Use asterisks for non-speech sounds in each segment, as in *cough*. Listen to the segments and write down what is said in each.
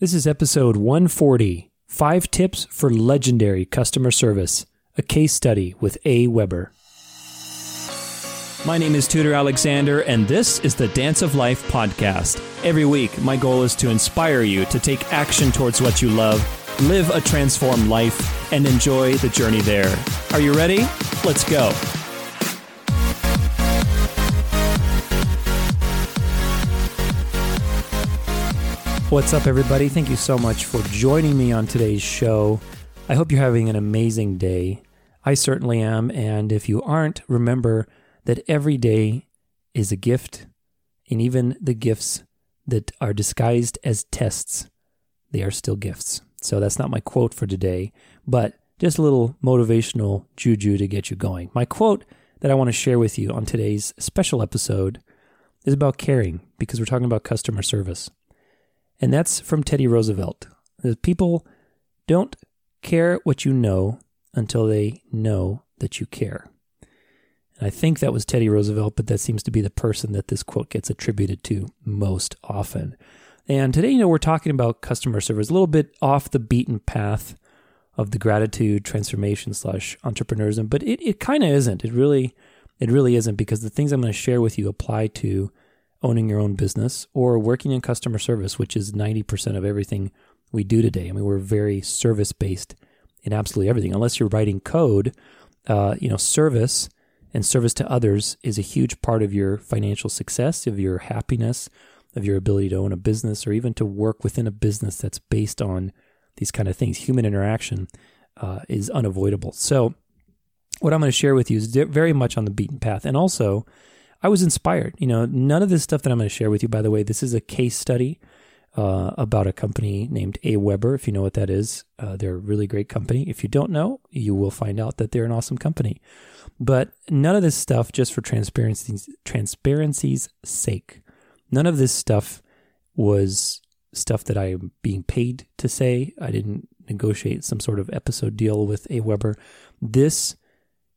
This is episode 140 Five Tips for Legendary Customer Service, a case study with AWeber. My name is Tudor Alexander, and this is the Dance of Life podcast. Every week, my goal is to inspire you to take action towards what you love, live a transformed life, and enjoy the journey there. Are you ready? Let's go. What's up, everybody? Thank you so much for joining me on today's show. I hope you're having an amazing day. I certainly am. And if you aren't, remember that every day is a gift, and even the gifts that are disguised as tests, they are still gifts. So that's not my quote for today, but just a little motivational juju to get you going. My quote that I want to share with you on today's special episode is about caring because we're talking about customer service. And that's from Teddy Roosevelt. The People don't care what you know until they know that you care. And I think that was Teddy Roosevelt, but that seems to be the person that this quote gets attributed to most often. And today, you know, we're talking about customer service, a little bit off the beaten path of the gratitude transformation slash entrepreneurism, but it, it kind of isn't. It really, it really isn't because the things I'm going to share with you apply to owning your own business or working in customer service, which is 90% of everything we do today. I mean, we're very service based in absolutely everything. Unless you're writing code, uh, you know, service and service to others is a huge part of your financial success, of your happiness, of your ability to own a business, or even to work within a business that's based on these kind of things. Human interaction uh, is unavoidable. So, what I'm going to share with you is very much on the beaten path, and also I was inspired. You know, none of this stuff that I'm going to share with you, by the way, this is a case study uh, about a company named A. If you know what that is, uh, they're a really great company. If you don't know, you will find out that they're an awesome company. But none of this stuff, just for transparency's, transparency's sake, none of this stuff was stuff that I am being paid to say. I didn't negotiate some sort of episode deal with A. This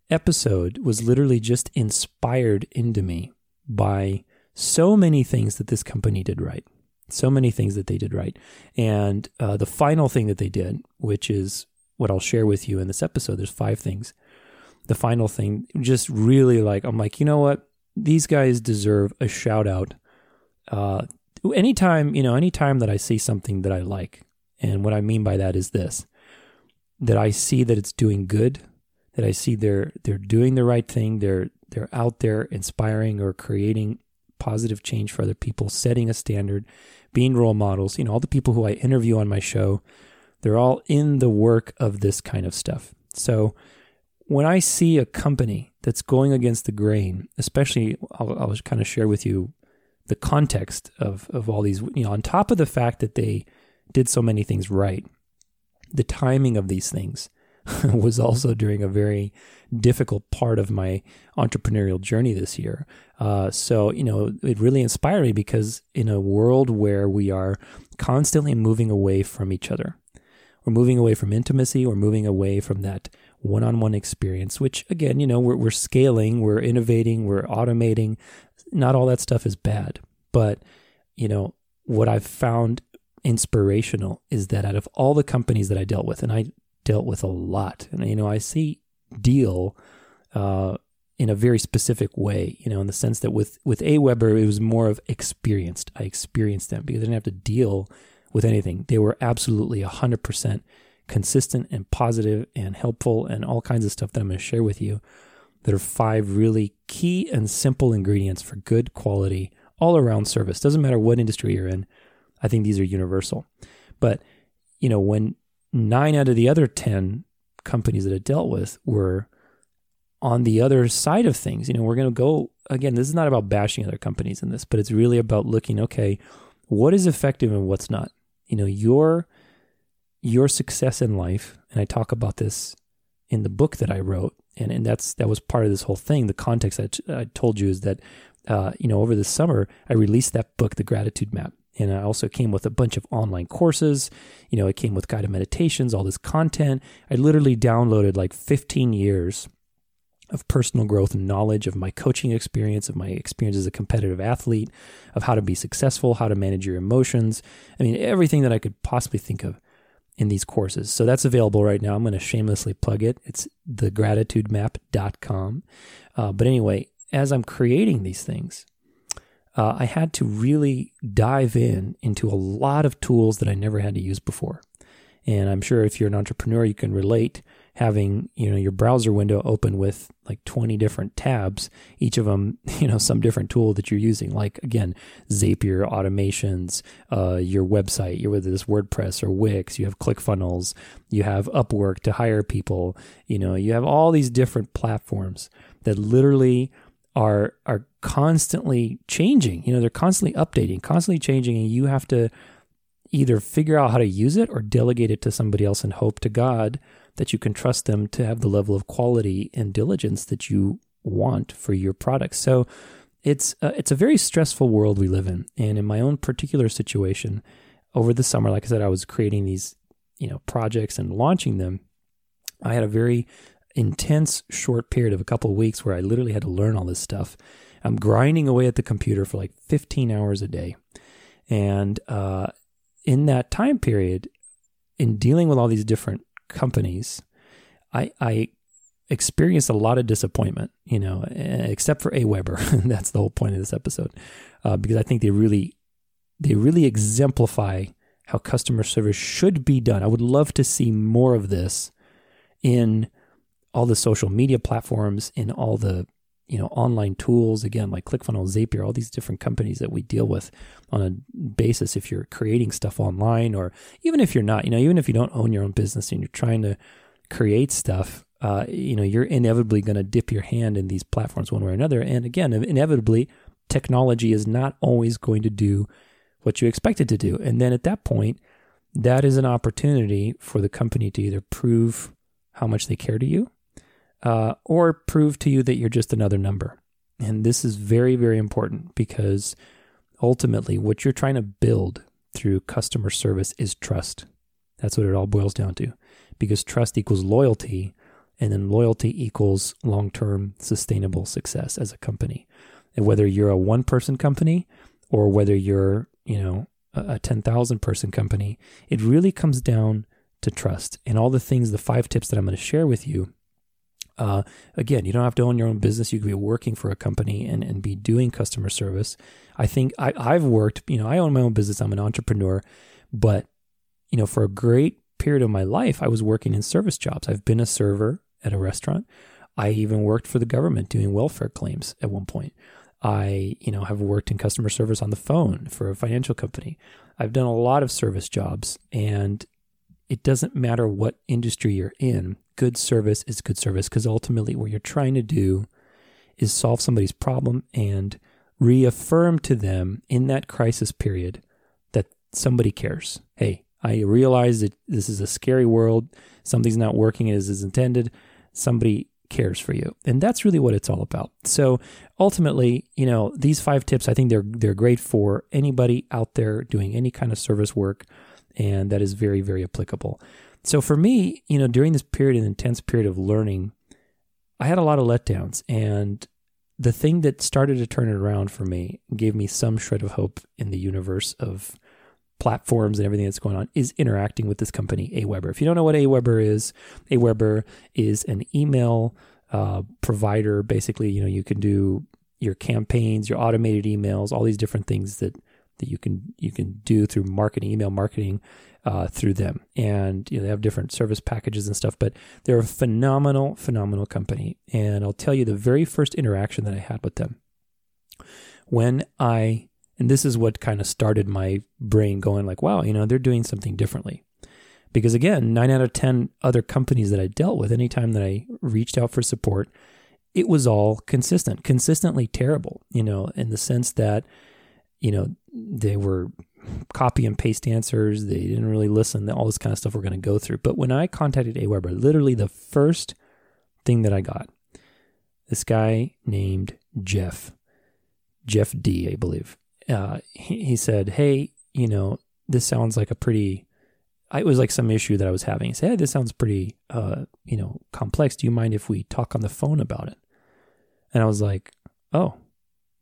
episode was literally just inspired into me by so many things that this company did right. So many things that they did right. And uh, the final thing that they did, which is what I'll share with you in this episode, there's five things. The final thing, just really like, I'm like, you know what? These guys deserve a shout out. Uh, anytime, you know, anytime that I see something that I like, and what I mean by that is this that I see that it's doing good that I see they're they're doing the right thing. They're they're out there inspiring or creating positive change for other people, setting a standard, being role models. You know, all the people who I interview on my show, they're all in the work of this kind of stuff. So when I see a company that's going against the grain, especially I'll, I'll kind of share with you the context of of all these. You know, on top of the fact that they did so many things right, the timing of these things *laughs* was also during a very difficult part of my entrepreneurial journey this year. Uh, so, you know, it really inspired me because in a world where we are constantly moving away from each other, we're moving away from intimacy, we're moving away from that one on one experience, which again, you know, we're, we're scaling, we're innovating, we're automating. Not all that stuff is bad. But, you know, what I've found inspirational is that out of all the companies that I dealt with, and I dealt with a lot. And, you know, I see deal uh, in a very specific way, you know, in the sense that with, with AWeber, it was more of experienced. I experienced them because I didn't have to deal with anything. They were absolutely 100% consistent and positive and helpful and all kinds of stuff that I'm going to share with you. That are five really key and simple ingredients for good quality all around service. Doesn't matter what industry you're in. I think these are universal. But, you know, when nine out of the other 10 companies that I dealt with were on the other side of things. You know, we're going to go again, this is not about bashing other companies in this, but it's really about looking, okay, what is effective and what's not. You know, your your success in life, and I talk about this in the book that I wrote, and, and that's that was part of this whole thing. The context I, told you is that uh, you know over the summer I released that book, The Gratitude Map, and I also came with a bunch of online courses. You know, it came with guided meditations, all this content. I literally downloaded like 15 years of personal growth and knowledge of my coaching experience, of my experience as a competitive athlete, of how to be successful, how to manage your emotions. I mean, everything that I could possibly think of in these courses. So that's available right now. I'm going to shamelessly plug it. It's thegratitudemap.com. Uh, but anyway, as I'm creating these things, uh, I had to really dive in into a lot of tools that I never had to use before. And I'm sure if you're an entrepreneur, you can relate having, you know, your browser window open with like 20 different tabs, each of them, *laughs* you know, some different tool that you're using. Like again, Zapier automations, uh, your website, you're whether this WordPress or Wix, you have ClickFunnels, you have Upwork to hire people, you know, you have all these different platforms that literally are are constantly changing. You know, they're constantly updating, constantly changing, and you have to either figure out how to use it or delegate it to somebody else and hope to God that you can trust them to have the level of quality and diligence that you want for your products. So it's a, it's a very stressful world we live in. And in my own particular situation, over the summer, like I said, I was creating these you know projects and launching them. I had a very intense short period of a couple of weeks where I literally had to learn all this stuff. I'm grinding away at the computer for like 15 hours a day, and uh, in that time period, in dealing with all these different companies, I, I experienced a lot of disappointment, you know, except for AWeber. *laughs* That's the whole point of this episode, uh, because I think they really, they really exemplify how customer service should be done. I would love to see more of this in all the social media platforms, and all the you know online tools again like ClickFunnels, Zapier, all these different companies that we deal with on a basis. If you're creating stuff online, or even if you're not, you know, even if you don't own your own business and you're trying to create stuff, uh, you know, you're inevitably going to dip your hand in these platforms one way or another. And again, inevitably, technology is not always going to do what you expect it to do. And then at that point, that is an opportunity for the company to either prove how much they care to you uh, or prove to you that you're just another number. And this is very, very important because ultimately, what you're trying to build through customer service is trust. That's what it all boils down to. Because trust equals loyalty, and then loyalty equals long term sustainable success as a company. And whether you're a one person company or whether you're, you know, a 10,000 person company, it really comes down to trust. And all the things, the five tips that I'm going to share with you uh, again, you don't have to own your own business. You could be working for a company and, and be doing customer service. I think I, I've worked, you know, I own my own business. I'm an entrepreneur, but, you know, for a great period of my life, I was working in service jobs. I've been a server at a restaurant. I even worked for the government doing welfare claims at one point. I, you know, have worked in customer service on the phone for a financial company. I've done a lot of service jobs and it doesn't matter what industry you're in good service is good service because ultimately what you're trying to do is solve somebody's problem and reaffirm to them in that crisis period that somebody cares. Hey, I realize that this is a scary world. Something's not working as is intended. Somebody cares for you. And that's really what it's all about. So ultimately, you know, these five tips, I think they're they're great for anybody out there doing any kind of service work and that is very very applicable. So for me, you know, during this period, an intense period of learning, I had a lot of letdowns. And the thing that started to turn it around for me, gave me some shred of hope in the universe of platforms and everything that's going on, is interacting with this company, AWeber. If you don't know what AWeber is, AWeber is an email uh, provider. Basically, you know, you can do your campaigns, your automated emails, all these different things that that you can you can do through marketing, email marketing uh, through them. And you know, they have different service packages and stuff, but they're a phenomenal, phenomenal company. And I'll tell you the very first interaction that I had with them when I, and this is what kind of started my brain going like, wow, you know, they're doing something differently. Because again, nine out of 10 other companies that I dealt with, anytime that I reached out for support, it was all consistent, consistently terrible, you know, in the sense that, you know, they were copy and paste answers. They didn't really listen. All this kind of stuff we're going to go through. But when I contacted AWeber, literally the first thing that I got, this guy named Jeff, Jeff D, I believe. Uh, he, he said, "Hey, you know, this sounds like a pretty I, it was like some issue that I was having. I said, hey, this sounds pretty, uh, you know, complex. Do you mind if we talk on the phone about it? And I was like, oh,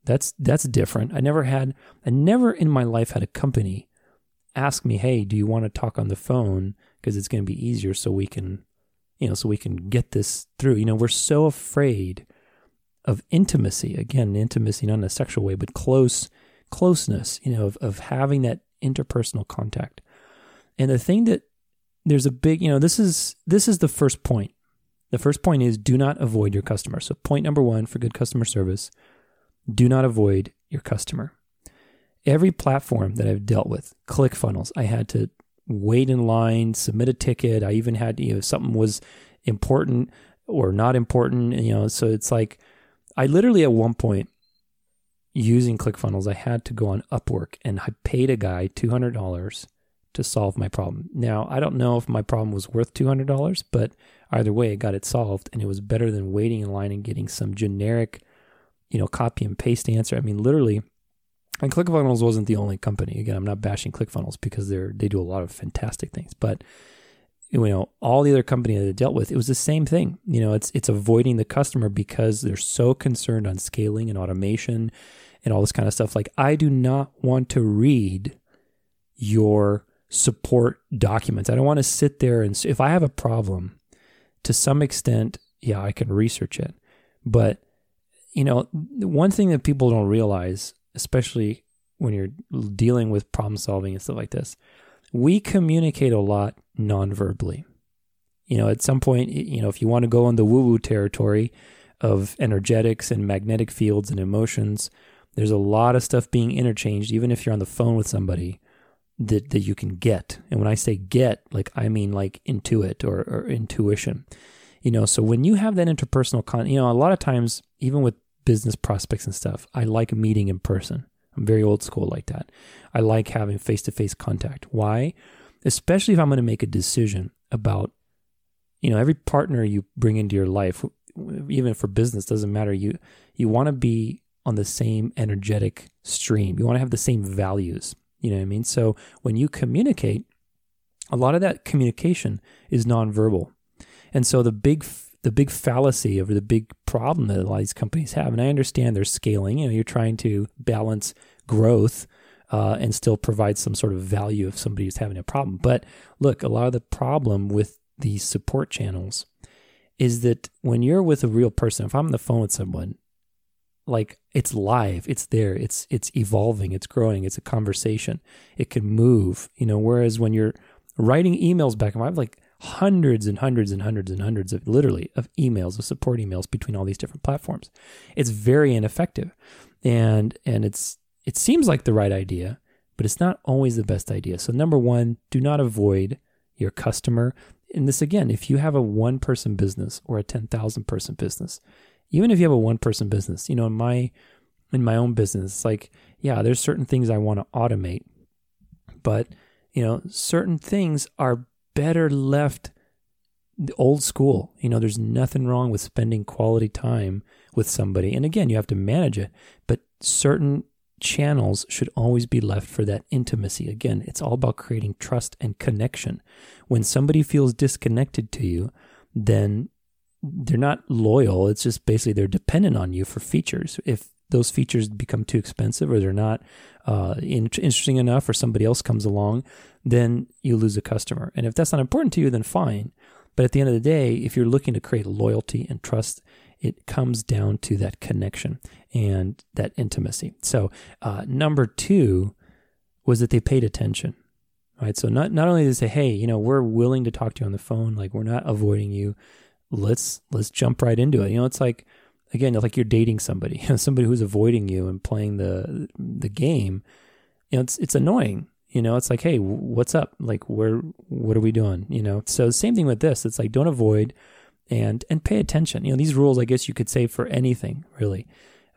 that's that's different. I never had, I never in my life had a company ask me, hey, do you want to talk on the phone because it's going to be easier so we can, you know, so we can get this through. You know, we're so afraid of intimacy. Again, intimacy not in a sexual way, but close closeness. You know, of of having that interpersonal contact. And the thing that there's a big, you know, this is this is the first point. The first point is do not avoid your customer. So point number 1 for good customer service, do not avoid your customer. Every platform that I've dealt with, ClickFunnels, I had to wait in line, submit a ticket. I even had, you know, something was important or not important, you know, so it's like I literally at one point using ClickFunnels, I had to go on Upwork and I paid a guy $200 to solve my problem. Now, I don't know if my problem was worth $200, but either way, it got it solved and it was better than waiting in line and getting some generic, you know, copy and paste answer. I mean, literally, and ClickFunnels wasn't the only company. Again, I'm not bashing ClickFunnels because they're they do a lot of fantastic things, but you know, all the other company that I dealt with, it was the same thing. You know, it's it's avoiding the customer because they're so concerned on scaling and automation and all this kind of stuff. Like, I do not want to read your support documents. I don't want to sit there and if I have a problem, to some extent, yeah, I can research it. But you know, one thing that people don't realize, especially when you're dealing with problem solving and stuff like this, we communicate a lot non-verbally. You know, at some point, you know, if you want to go in the woo-woo territory of energetics and magnetic fields and emotions, there's a lot of stuff being interchanged, even if you're on the phone with somebody that, that you can get. And when I say get, like I mean like intuit or, or intuition. You know, so when you have that interpersonal con you know, a lot of times, even with business prospects and stuff, I like meeting in person. I'm very old school like that. I like having face to face contact. Why? Especially if I'm going to make a decision about, you know, every partner you bring into your life, even for business, doesn't matter. You you want to be on the same energetic stream. You want to have the same values. You know what I mean? So when you communicate, a lot of that communication is nonverbal. And so the big the big fallacy of the big problem that a lot of these companies have, and I understand they're scaling, you know, you're trying to balance growth uh, and still provide some sort of value if somebody is having a problem. But look, a lot of the problem with these support channels is that when you're with a real person, if I'm on the phone with someone, like it's live it's there it's it's evolving it's growing it's a conversation it can move you know whereas when you're writing emails back and have like hundreds and hundreds and hundreds and hundreds of literally of emails of support emails between all these different platforms. It's very ineffective. And and it's it seems like the right idea but it's not always the best idea. So number one do not avoid your customer. And this again if you have a one person business or a 10,000 person business even if you have a one person business, you know, in my in my own business, like, yeah, there's certain things I want to automate, but you know, certain things are better left old school. You know, there's nothing wrong with spending quality time with somebody. And again, you have to manage it, but certain channels should always be left for that intimacy. Again, it's all about creating trust and connection. When somebody feels disconnected to you, then they're not loyal. It's just basically they're dependent on you for features. If those features become too expensive or they're not uh, in- interesting enough or somebody else comes along, then you lose a customer. And if that's not important to you, then fine. But at the end of the day, if you're looking to create loyalty and trust, it comes down to that connection and that intimacy. So, uh, number two was that they paid attention. Right. So not not only did they say, "Hey, you know, we're willing to talk to you on the phone. Like we're not avoiding you let's let's jump right into it. You know, it's like again, like you're dating somebody, *laughs* somebody who's avoiding you and playing the the game. You know, it's it's annoying. You know, it's like, hey, what's up? Like, where what are we doing? You know, so same thing with this. It's like don't avoid and and pay attention. You know, these rules, I guess you could say for anything really.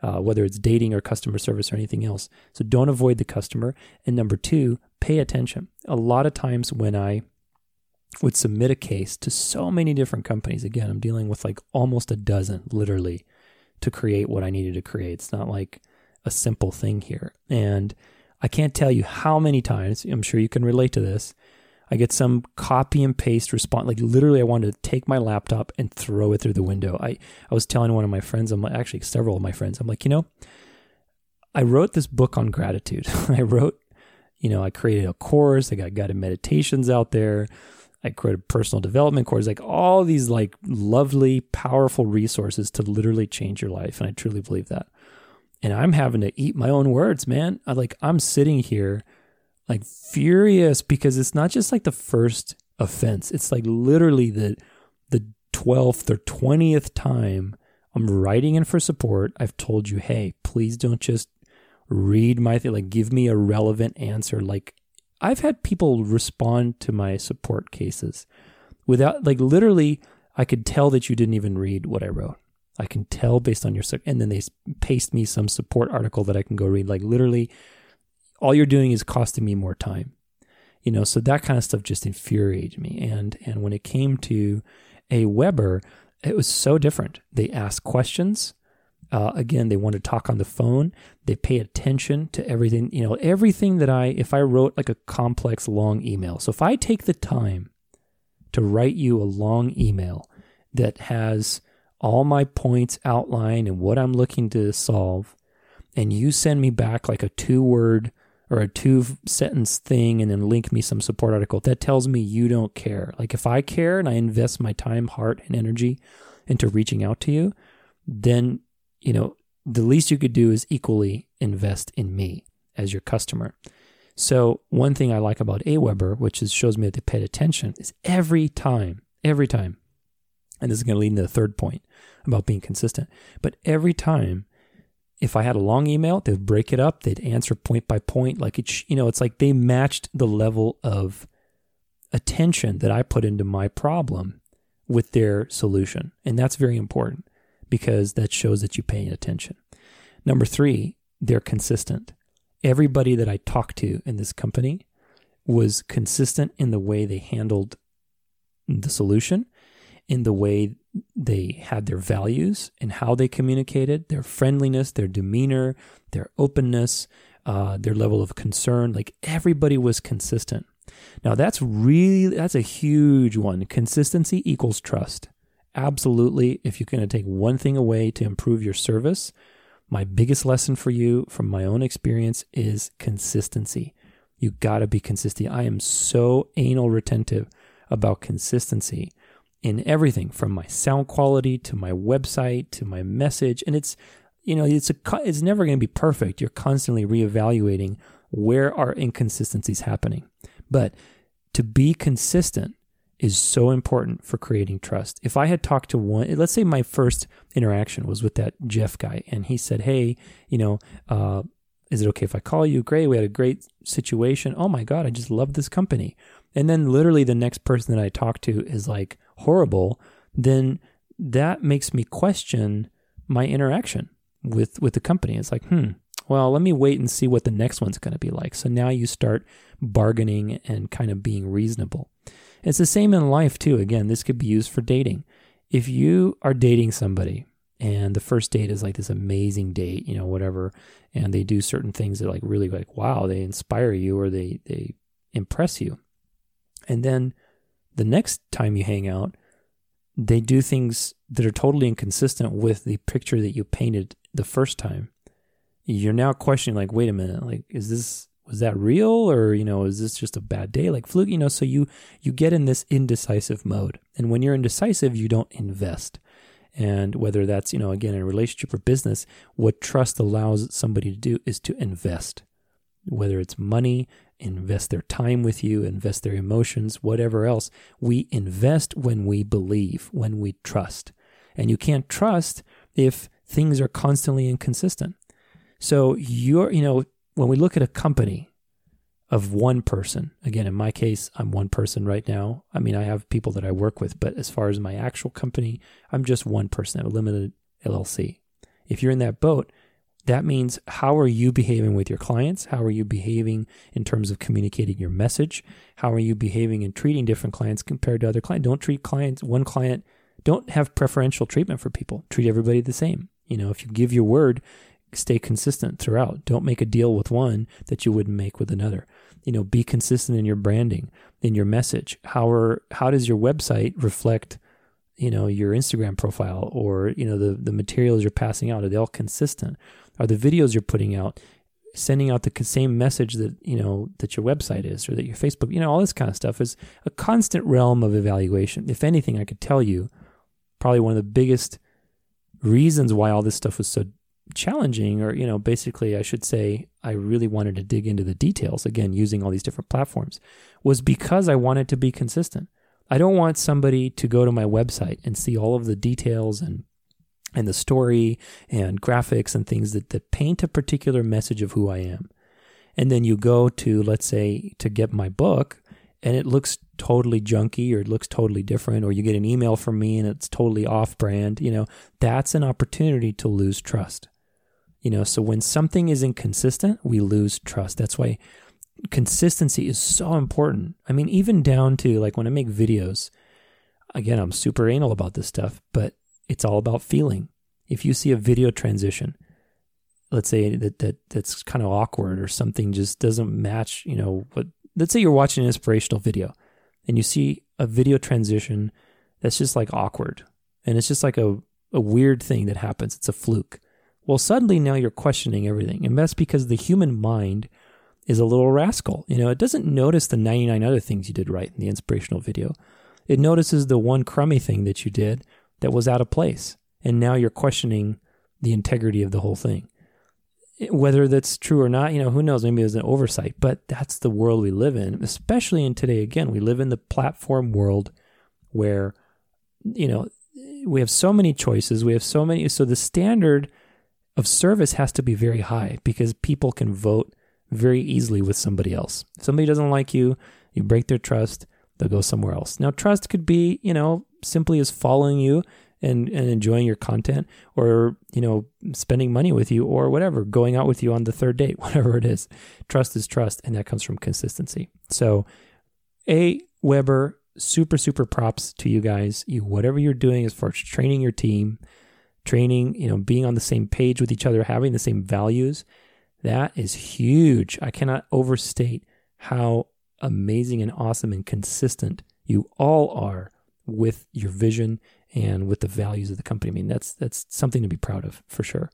Uh, whether it's dating or customer service or anything else. So don't avoid the customer. And number two, pay attention. A lot of times when I would submit a case to so many different companies. Again, I'm dealing with like almost a dozen, literally, to create what I needed to create. It's not like a simple thing here. And I can't tell you how many times, I'm sure you can relate to this. I get some copy and paste response. Like literally, I wanted to take my laptop and throw it through the window. I, I was telling one of my friends, I'm like, actually several of my friends, I'm like, you know, I wrote this book on gratitude. *laughs* I wrote, you know, I created a course. I got guided meditations out there. I created personal development course, like all these like lovely, powerful resources to literally change your life. And I truly believe that. And I'm having to eat my own words, man. I like I'm sitting here like furious because it's not just like the first offense. It's like literally the the 12th or 20th time I'm writing in for support. I've told you, hey, please don't just read my thing, like give me a relevant answer. Like I've had people respond to my support cases without like literally I could tell that you didn't even read what I wrote. I can tell based on your and then they paste me some support article that I can go read. Like literally all you're doing is costing me more time. You know, so that kind of stuff just infuriated me. And and when it came to AWeber, it was so different. They ask questions. Uh, again, they want to talk on the phone. They pay attention to everything. You know, everything that I, if I wrote like a complex long email. So if I take the time to write you a long email that has all my points outlined and what I'm looking to solve, and you send me back like a two word or a two sentence thing and then link me some support article, that tells me you don't care. Like if I care and I invest my time, heart, and energy into reaching out to you, then, you know, the least you could do is equally invest in me as your customer. So one thing I like about AWeber, which is, shows me that they paid attention, is every time, every time, and this is going to lead into the third point about being consistent, but every time if I had a long email, they'd break it up. They'd answer point by point. Like it's, you know, it's like they matched the level of attention that I put into my problem with their solution. And that's very important because that shows that you're paying attention. Number three, they're consistent. Everybody that I talked to in this company was consistent in the way they handled the solution, in the way they had their values and how they communicated, their friendliness, their demeanor, their openness, uh, their level of concern. Like everybody was consistent. Now that's really that's a huge one. Consistency equals trust. Absolutely. If you're to take one thing away to improve your service, my biggest lesson for you from my own experience is consistency. You got to be consistent. I am so anal retentive about consistency in everything from my sound quality to my website to my message and it's you know it's a it's never going to be perfect you're constantly reevaluating where are inconsistencies happening but to be consistent is so important for creating trust if i had talked to one let's say my first interaction was with that jeff guy and he said hey you know uh, is it okay if i call you great we had a great situation oh my god i just love this company and then literally the next person that i talk to is like horrible, then that makes me question my interaction with with the company. It's like, hmm, well, let me wait and see what the next one's going to be like. So now you start bargaining and kind of being reasonable. It's the same in life too. Again, this could be used for dating. If you are dating somebody and the first date is like this amazing date, you know, whatever, and they do certain things that like really like wow, they inspire you or they they impress you. And then the next time you hang out, they do things that are totally inconsistent with the picture that you painted the first time. You're now questioning, like, wait a minute, like, is this was that real or you know is this just a bad day like fluke you know so you you get in this indecisive mode and when you're indecisive you don't invest and whether that's you know again in a relationship or business what trust allows somebody to do is to invest whether it's money invest their time with you, invest their emotions, whatever else. We invest when we believe, when we trust. And you can't trust if things are constantly inconsistent. So you're, you know, when we look at a company of one person, again, in my case, I'm one person right now. I mean, I have people that I work with, but as far as my actual company, I'm just one person. Have a limited LLC. If you're in that boat, that means how are you behaving with your clients? How are you behaving in terms of communicating your message? How are you behaving in treating different clients compared to other clients? Don't treat clients, one client, don't have preferential treatment for people. Treat everybody the same. You know, if you give your word, stay consistent throughout. Don't make a deal with one that you wouldn't make with another. you know, be consistent in your branding, in your message. How are how does your website reflect, you know, your Instagram profile or you know the the materials you're passing out? Are they all consistent? Are the videos you're putting out sending out the same message that you know that your website is or that your Facebook, you know, all this kind of stuff is a constant realm of evaluation. If anything, I could tell you, probably one of the biggest reasons why all this stuff was so challenging, or you know, basically, I should say, I really wanted to dig into the details again, using all these different platforms, was because I wanted to be consistent. I don't want somebody to go to my website and see all of the details and and the story and graphics and things that, that paint a particular message of who I am. And then you go to, let's say, to get my book and it looks totally junky or it looks totally different, or you get an email from me and it's totally off brand, you know, that's an opportunity to lose trust. You know, so when something is inconsistent, we lose trust. That's why consistency is so important. I mean, even down to like when I make videos, again, I'm super anal about this stuff, but it's all about feeling. If you see a video transition, let's say that, that that's kind of awkward or something just doesn't match, you know, what let's say you're watching an inspirational video and you see a video transition that's just like awkward and it's just like a, a weird thing that happens. It's a fluke. Well, suddenly now you're questioning everything. And that's because the human mind is a little rascal. You know, it doesn't notice the 99 other things you did right in the inspirational video. It notices the one crummy thing that you did that was out of place. And now you're questioning the integrity of the whole thing. Whether that's true or not, you know, who knows? Maybe it was an oversight, but that's the world we live in, especially in today. Again, we live in the platform world where, you know, we have so many choices. We have so many. So the standard of service has to be very high because people can vote very easily with somebody else. If somebody doesn't like you, you break their trust, they'll go somewhere else. Now, trust could be, you know, simply as following you and, and enjoying your content or, you know, spending money with you or whatever, going out with you on the third date, *laughs* whatever it is. Trust is trust, and that comes from consistency. So, A, Weber, super, super props to you guys. You, whatever you're doing as far as training your team, training, you know, being on the same page with each other, having the same values, that is huge. I cannot overstate how amazing and awesome and consistent you all are with your vision and with the values of the company. I mean, that's that's something to be proud of for sure.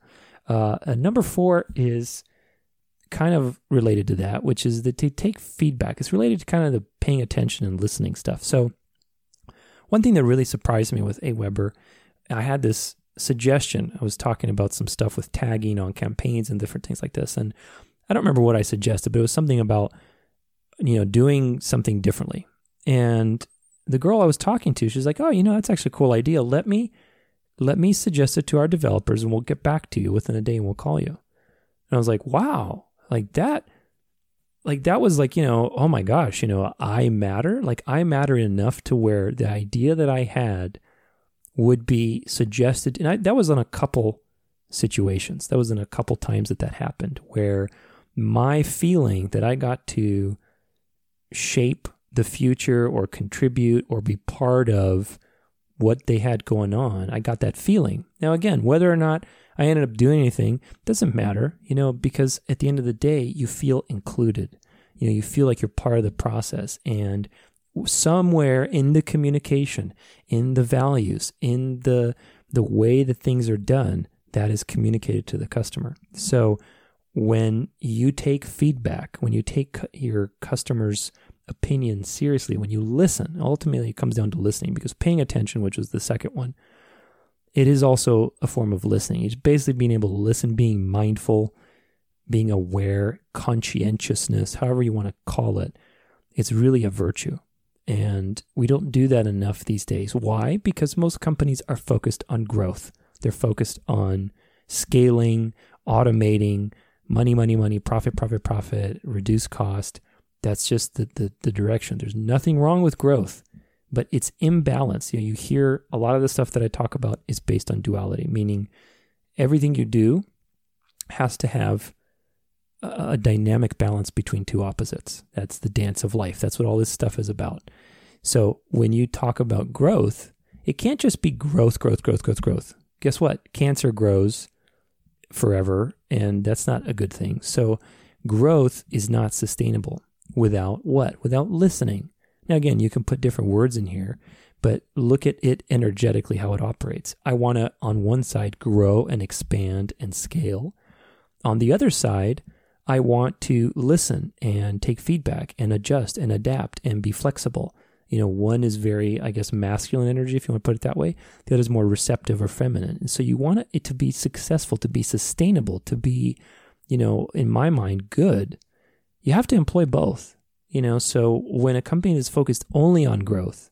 Uh, number four is kind of related to that, which is that to take feedback. It's related to kind of the paying attention and listening stuff. So, one thing that really surprised me with AWeber, I had this suggestion. I was talking about some stuff with tagging on campaigns and different things like this, and I don't remember what I suggested, but it was something about you know doing something differently. And the girl I was talking to, she's like, "Oh, you know, that's actually a cool idea. Let me let me suggest it to our developers, and we'll get back to you within a day, and we'll call you." And I was like, "Wow, like that." Like that was like, you know, oh my gosh, you know, I matter. Like I matter enough to where the idea that I had would be suggested. And I, that was on a couple situations. That was in a couple times that that happened where my feeling that I got to shape the future or contribute or be part of what they had going on. I got that feeling. Now, again, whether or not I ended up doing anything doesn't matter, you know, because at the end of the day, you feel included. You know, you feel like you're part of the process. And somewhere in the communication, in the values, in the the way that things are done, that is communicated to the customer. So when you take feedback, when you take your customers' opinion seriously, when you listen, ultimately it comes down to listening because paying attention, which is the second one, it is also a form of listening. It's basically being able to listen, being mindful, being aware, conscientiousness, however you want to call it. It's really a virtue. And we don't do that enough these days. Why? Because most companies are focused on growth. They're focused on scaling, automating, money, money, money, profit, profit, profit, reduce cost. That's just the, the, the direction. There's nothing wrong with growth, but it's imbalance. You know, you hear a lot of the stuff that I talk about is based on duality, meaning everything you do has to have a, dynamic balance between two opposites. That's the dance of life. That's what all this stuff is about. So when you talk about growth, it can't just be growth, growth, growth, growth, growth. Guess what? Cancer grows forever, and that's not a good thing. So growth is not sustainable without what? Without listening. Now, again, you can put different words in here, but look at it energetically, how it operates. I want to, on one side, grow and expand and scale. On the other side, I want to listen and take feedback and adjust and adapt and be flexible. You know, one is very, I guess, masculine energy, if you want to put it that way. The other is more receptive or feminine. And so you want it to be successful, to be sustainable, to be, you know, in my mind, good. You have to employ both. You know, so when a company is focused only on growth,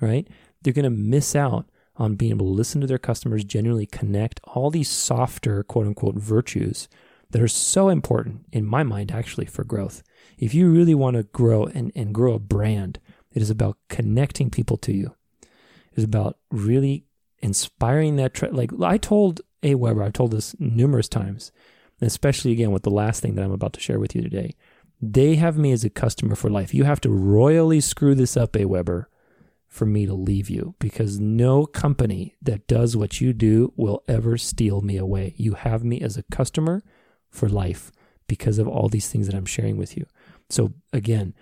right, they're going to miss out on being able to listen to their customers, genuinely connect all these softer, quote unquote, virtues that are so important in my mind, actually, for growth. If you really want to grow and, and grow a brand, it is about connecting people to you. It is about really inspiring that. Tra- like I told AWeber, I've told this numerous times, especially again with the last thing that I'm about to share with you today. They have me as a customer for life. You have to royally screw this up, AWeber, for me to leave you because no company that does what you do will ever steal me away. You have me as a customer for life because of all these things that I'm sharing with you. So again,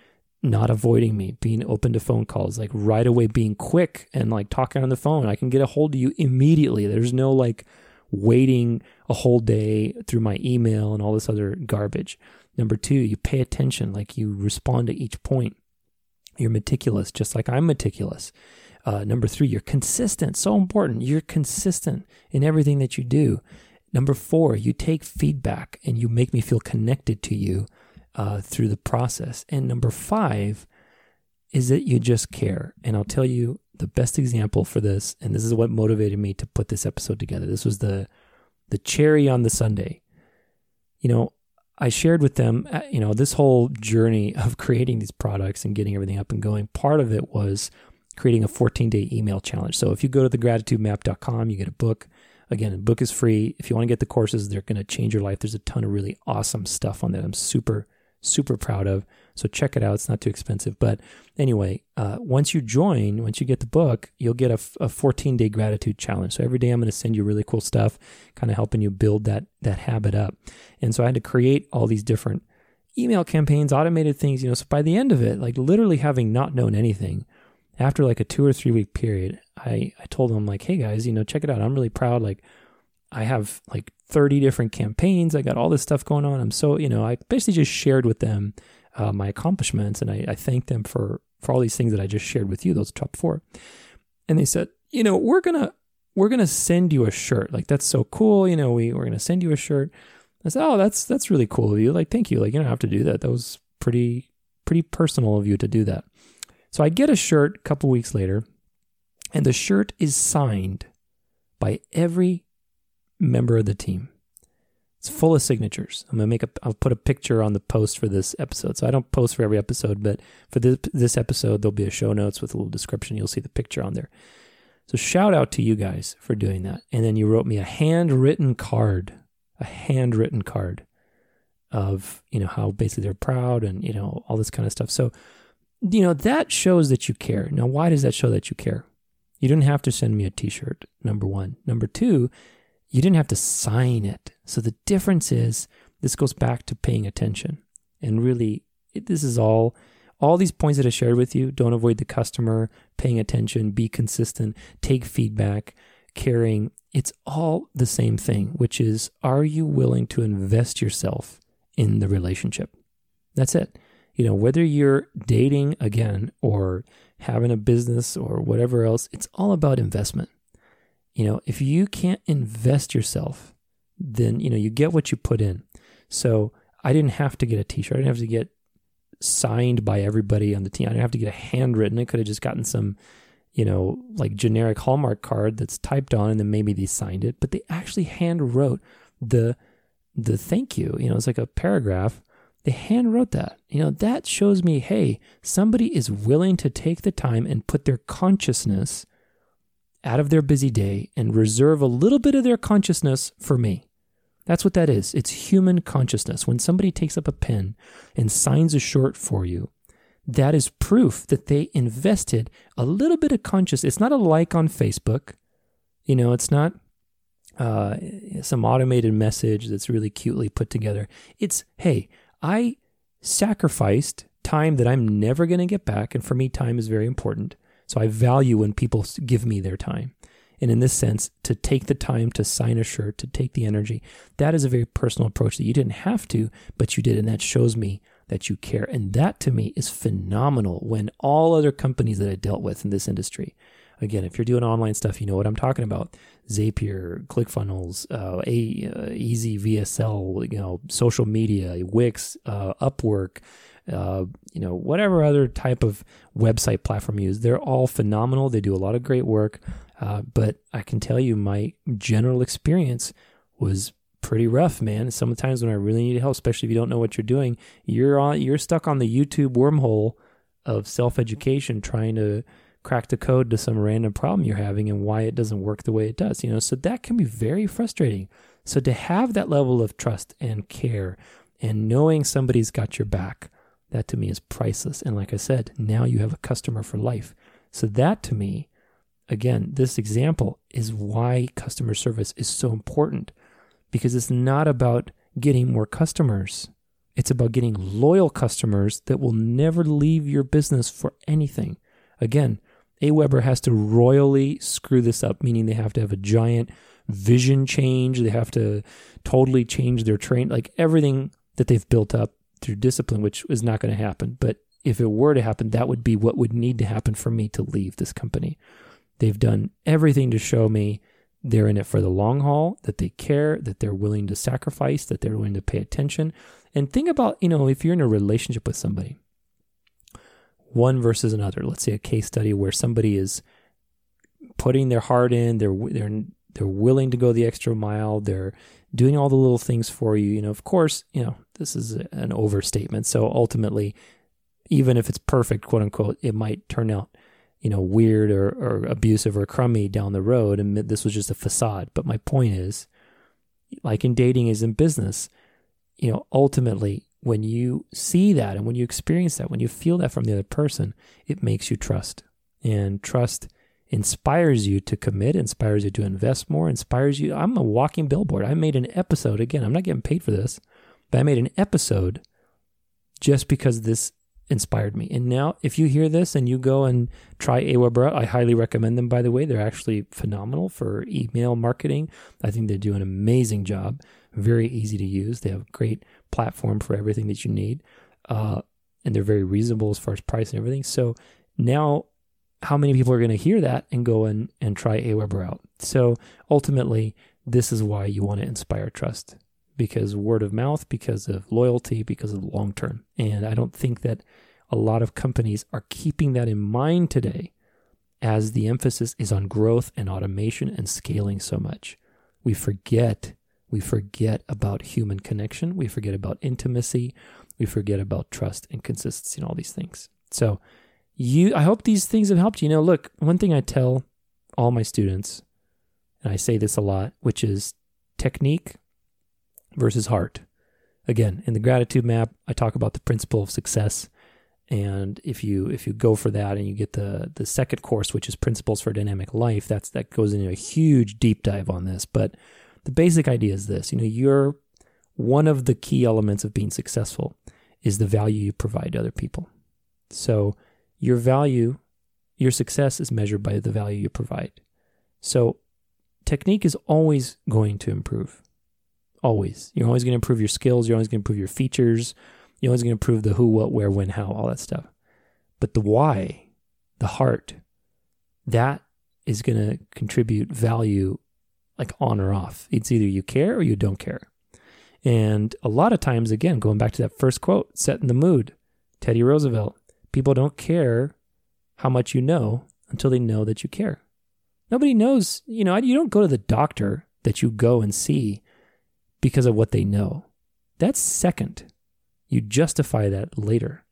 not avoiding me, being open to phone calls, like right away being quick and like talking on the phone. I can get a hold of you immediately. There's no like waiting a whole day through my email and all this other garbage. Number two, you pay attention, like you respond to each point. You're meticulous, just like I'm meticulous. Uh, number three, you're consistent. So important. You're consistent in everything that you do. Number four, you take feedback and you make me feel connected to you uh, through the process. And number five is that you just care. And I'll tell you the best example for this, and this is what motivated me to put this episode together. This was the the cherry on the sundae. You know, I shared with them, uh, you know, this whole journey *laughs* of creating these products and getting everything up and going. Part of it was creating a 14 day email challenge. So if you go to thegratitudemap.com, you get a book. Again, the book is free. If you want to get the courses, they're going to change your life. There's a ton of really awesome stuff on that. I'm super, super proud of. So check it out. It's not too expensive. But anyway, uh, once you join, once you get the book, you'll get a, a 14 day gratitude challenge. So every day I'm going to send you really cool stuff, kind of helping you build that that habit up. And so I had to create all these different email campaigns, automated things. You know, so by the end of it, like literally having not known anything, after like a two or three week period, I I told them like, hey guys, you know, check it out. I'm really proud. Like I have like 30 different campaigns. I got all this stuff going on. I'm so, you know, I basically just shared with them uh, my accomplishments, and I, I thanked them for for all these things that I just shared with you. Those top four, and they said, you know, we're gonna we're gonna send you a shirt. Like that's so cool. You know, we we're gonna send you a shirt. I said, oh, that's that's really cool of you. Like, thank you. Like, you don't have to do that. That was pretty pretty personal of you to do that. So I get a shirt a couple weeks later, and the shirt is signed by every member of the team. It's full of signatures. I'm gonna make a. I'll put a picture on the post for this episode. So I don't post for every episode, but for this this episode, there'll be a show notes with a little description. You'll see the picture on there. So shout out to you guys for doing that. And then you wrote me a handwritten card, a handwritten card of you know how basically they're proud and you know all this kind of stuff. So you know that shows that you care. Now, why does that show that you care? You didn't have to send me a T-shirt. Number one. Number two, you didn't have to sign it. So the difference is this goes back to paying attention. And really, it, this is all all these points that I shared with you. Don't avoid the customer, paying attention, be consistent, take feedback, caring. It's all the same thing, which is are you willing to invest yourself in the relationship? That's it. You know, whether you're dating again or having a business or whatever else, it's all about investment. You know, if you can't invest yourself, then, you know, you get what you put in. So I didn't have to get a t shirt. I didn't have to get signed by everybody on the team. I didn't have to get a handwritten. I could have just gotten some, you know, like generic Hallmark card that's typed on and then maybe they signed it. But they actually hand wrote the the thank you. You know, it's like a paragraph. They hand wrote that. You know, that shows me, hey, somebody is willing to take the time and put their consciousness out of their busy day and reserve a little bit of their consciousness for me. That's what that is. It's human consciousness. When somebody takes up a pen and signs a short for you, that is proof that they invested a little bit of conscious. It's not a like on Facebook. You know, it's not uh, some automated message that's really cutely put together. It's, hey, I sacrificed time that I'm never going to get back. And for me, time is very important. So I value when people give me their time. And in this sense, to take the time to sign a shirt, to take the energy, that is a very personal approach that you didn't have to, but you did. And that shows me that you care. And that to me is phenomenal when all other companies that I dealt with in this industry, again, if you're doing online stuff, you know what I'm talking about. Zapier, ClickFunnels, uh, a, uh, Easy VSL, you know, social media, Wix, uh, Upwork, uh, you know, whatever other type of website platform you use, they're all phenomenal. They do a lot of great work. Uh, but I can tell you, my general experience was pretty rough, man. Sometimes when I really need help, especially if you don't know what you're doing, you're on, you're stuck on the YouTube wormhole of self education, trying to crack the code to some random problem you're having and why it doesn't work the way it does. You know, so that can be very frustrating. So to have that level of trust and care and knowing somebody's got your back that to me is priceless. And like I said, now you have a customer for life. So that to me, again, this example is why customer service is so important because it's not about getting more customers. It's about getting loyal customers that will never leave your business for anything. Again, AWeber has to royally screw this up, meaning they have to have a giant vision change. They have to totally change their train, like everything that they've built up through discipline, which is not going to happen. But if it were to happen, that would be what would need to happen for me to leave this company. They've done everything to show me they're in it for the long haul, that they care, that they're willing to sacrifice, that they're willing to pay attention. And think about, you know, if you're in a relationship with somebody, one versus another. Let's say a case study where somebody is putting their heart in, they're they're they're willing to go the extra mile, they're doing all the little things for you. You know, of course, you know, this is an overstatement. So ultimately, even if it's perfect, quote unquote, it might turn out, you know, weird or, or abusive or crummy down the road. And this was just a facade. But my point is, like in dating is in business, you know, ultimately, when you see that and when you experience that, when you feel that from the other person, it makes you trust. And trust inspires you to commit, inspires you to invest more, inspires you. I'm a walking billboard. I made an episode. Again, I'm not getting paid for this, but I made an episode just because this inspired me. And now, if you hear this and you go and try AWeber, I highly recommend them, by the way. They're actually phenomenal for email marketing. I think they do an amazing job. Very easy to use. They have great platform for everything that you need. Uh, and they're very reasonable as far as price and everything. So now how many people are going to hear that and go and, and try AWeber out? So ultimately, this is why you want to inspire trust because word of mouth, because of loyalty, because of long term. And I don't think that a lot of companies are keeping that in mind today as the emphasis is on growth and automation and scaling so much. We forget we forget about human connection, we forget about intimacy, we forget about trust and consistency and all these things. So you I hope these things have helped you. Know, look, one thing I tell all my students, and I say this a lot, which is technique versus heart. Again, in the gratitude map, I talk about the principle of success. And if you if you go for that and you get the the second course, which is principles for dynamic life, that's that goes into a huge deep dive on this. But the basic idea is this: you know, you're one of the key elements of being successful is the value you provide to other people. So your value, your success is measured by the value you provide. So technique is always going to improve. Always. You're always going to improve your skills. You're always going to improve your features. You're always going to improve the who, what, where, when, how, all that stuff. But the why, the heart, that is going to contribute value like on or off. It's either you care or you don't care. And a lot of times, again, going back to that first quote, setting the mood, Teddy Roosevelt, People don't care how much you know until they know that you care. Nobody knows, you know, you don't go to the doctor that you go and see because of what they know. That's second. You justify that later.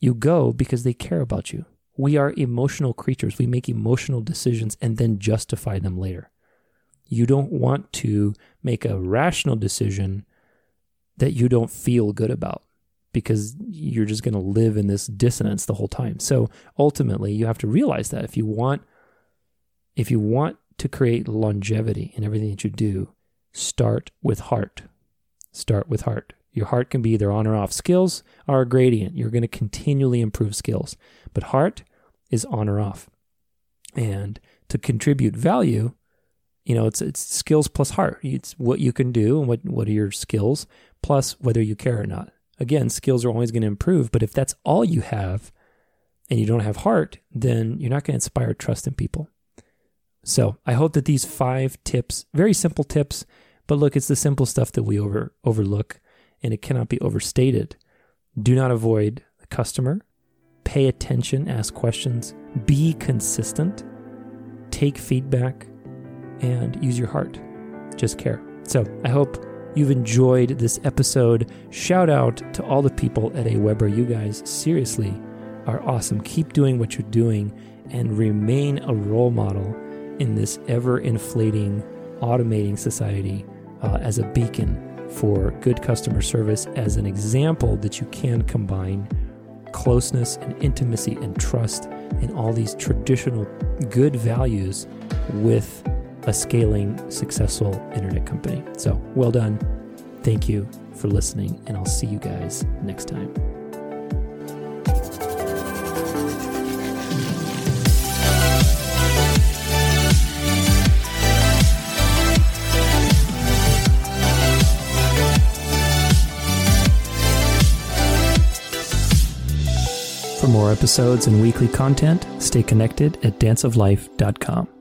You go because they care about you. We are emotional creatures. We make emotional decisions and then justify them later. You don't want to make a rational decision that you don't feel good about because you're just going to live in this dissonance the whole time. So ultimately, you have to realize that if you want if you want to create longevity in everything that you do, start with heart. Start with heart. Your heart can be either on or off. Skills are a gradient. You're going to continually improve skills. But heart is on or off. And to contribute value, you know, it's it's skills plus heart. It's what you can do and what what are your skills plus whether you care or not. Again, skills are always going to improve, but if that's all you have and you don't have heart, then you're not going to inspire trust in people. So, I hope that these 5 tips, very simple tips, but look, it's the simple stuff that we over overlook and it cannot be overstated. Do not avoid the customer. Pay attention, ask questions, be consistent, take feedback, and use your heart. Just care. So I hope you've enjoyed this episode. Shout out to all the people at AWeber. You guys seriously are awesome. Keep doing what you're doing and remain a role model in this ever inflating, automating society uh, as a beacon for good customer service, as an example that you can combine closeness and intimacy and trust and all these traditional good values with a scaling, successful internet company. So, well done. Thank you for listening, and I'll see you guys next time. For more episodes and weekly content, stay connected at danceoflife.com.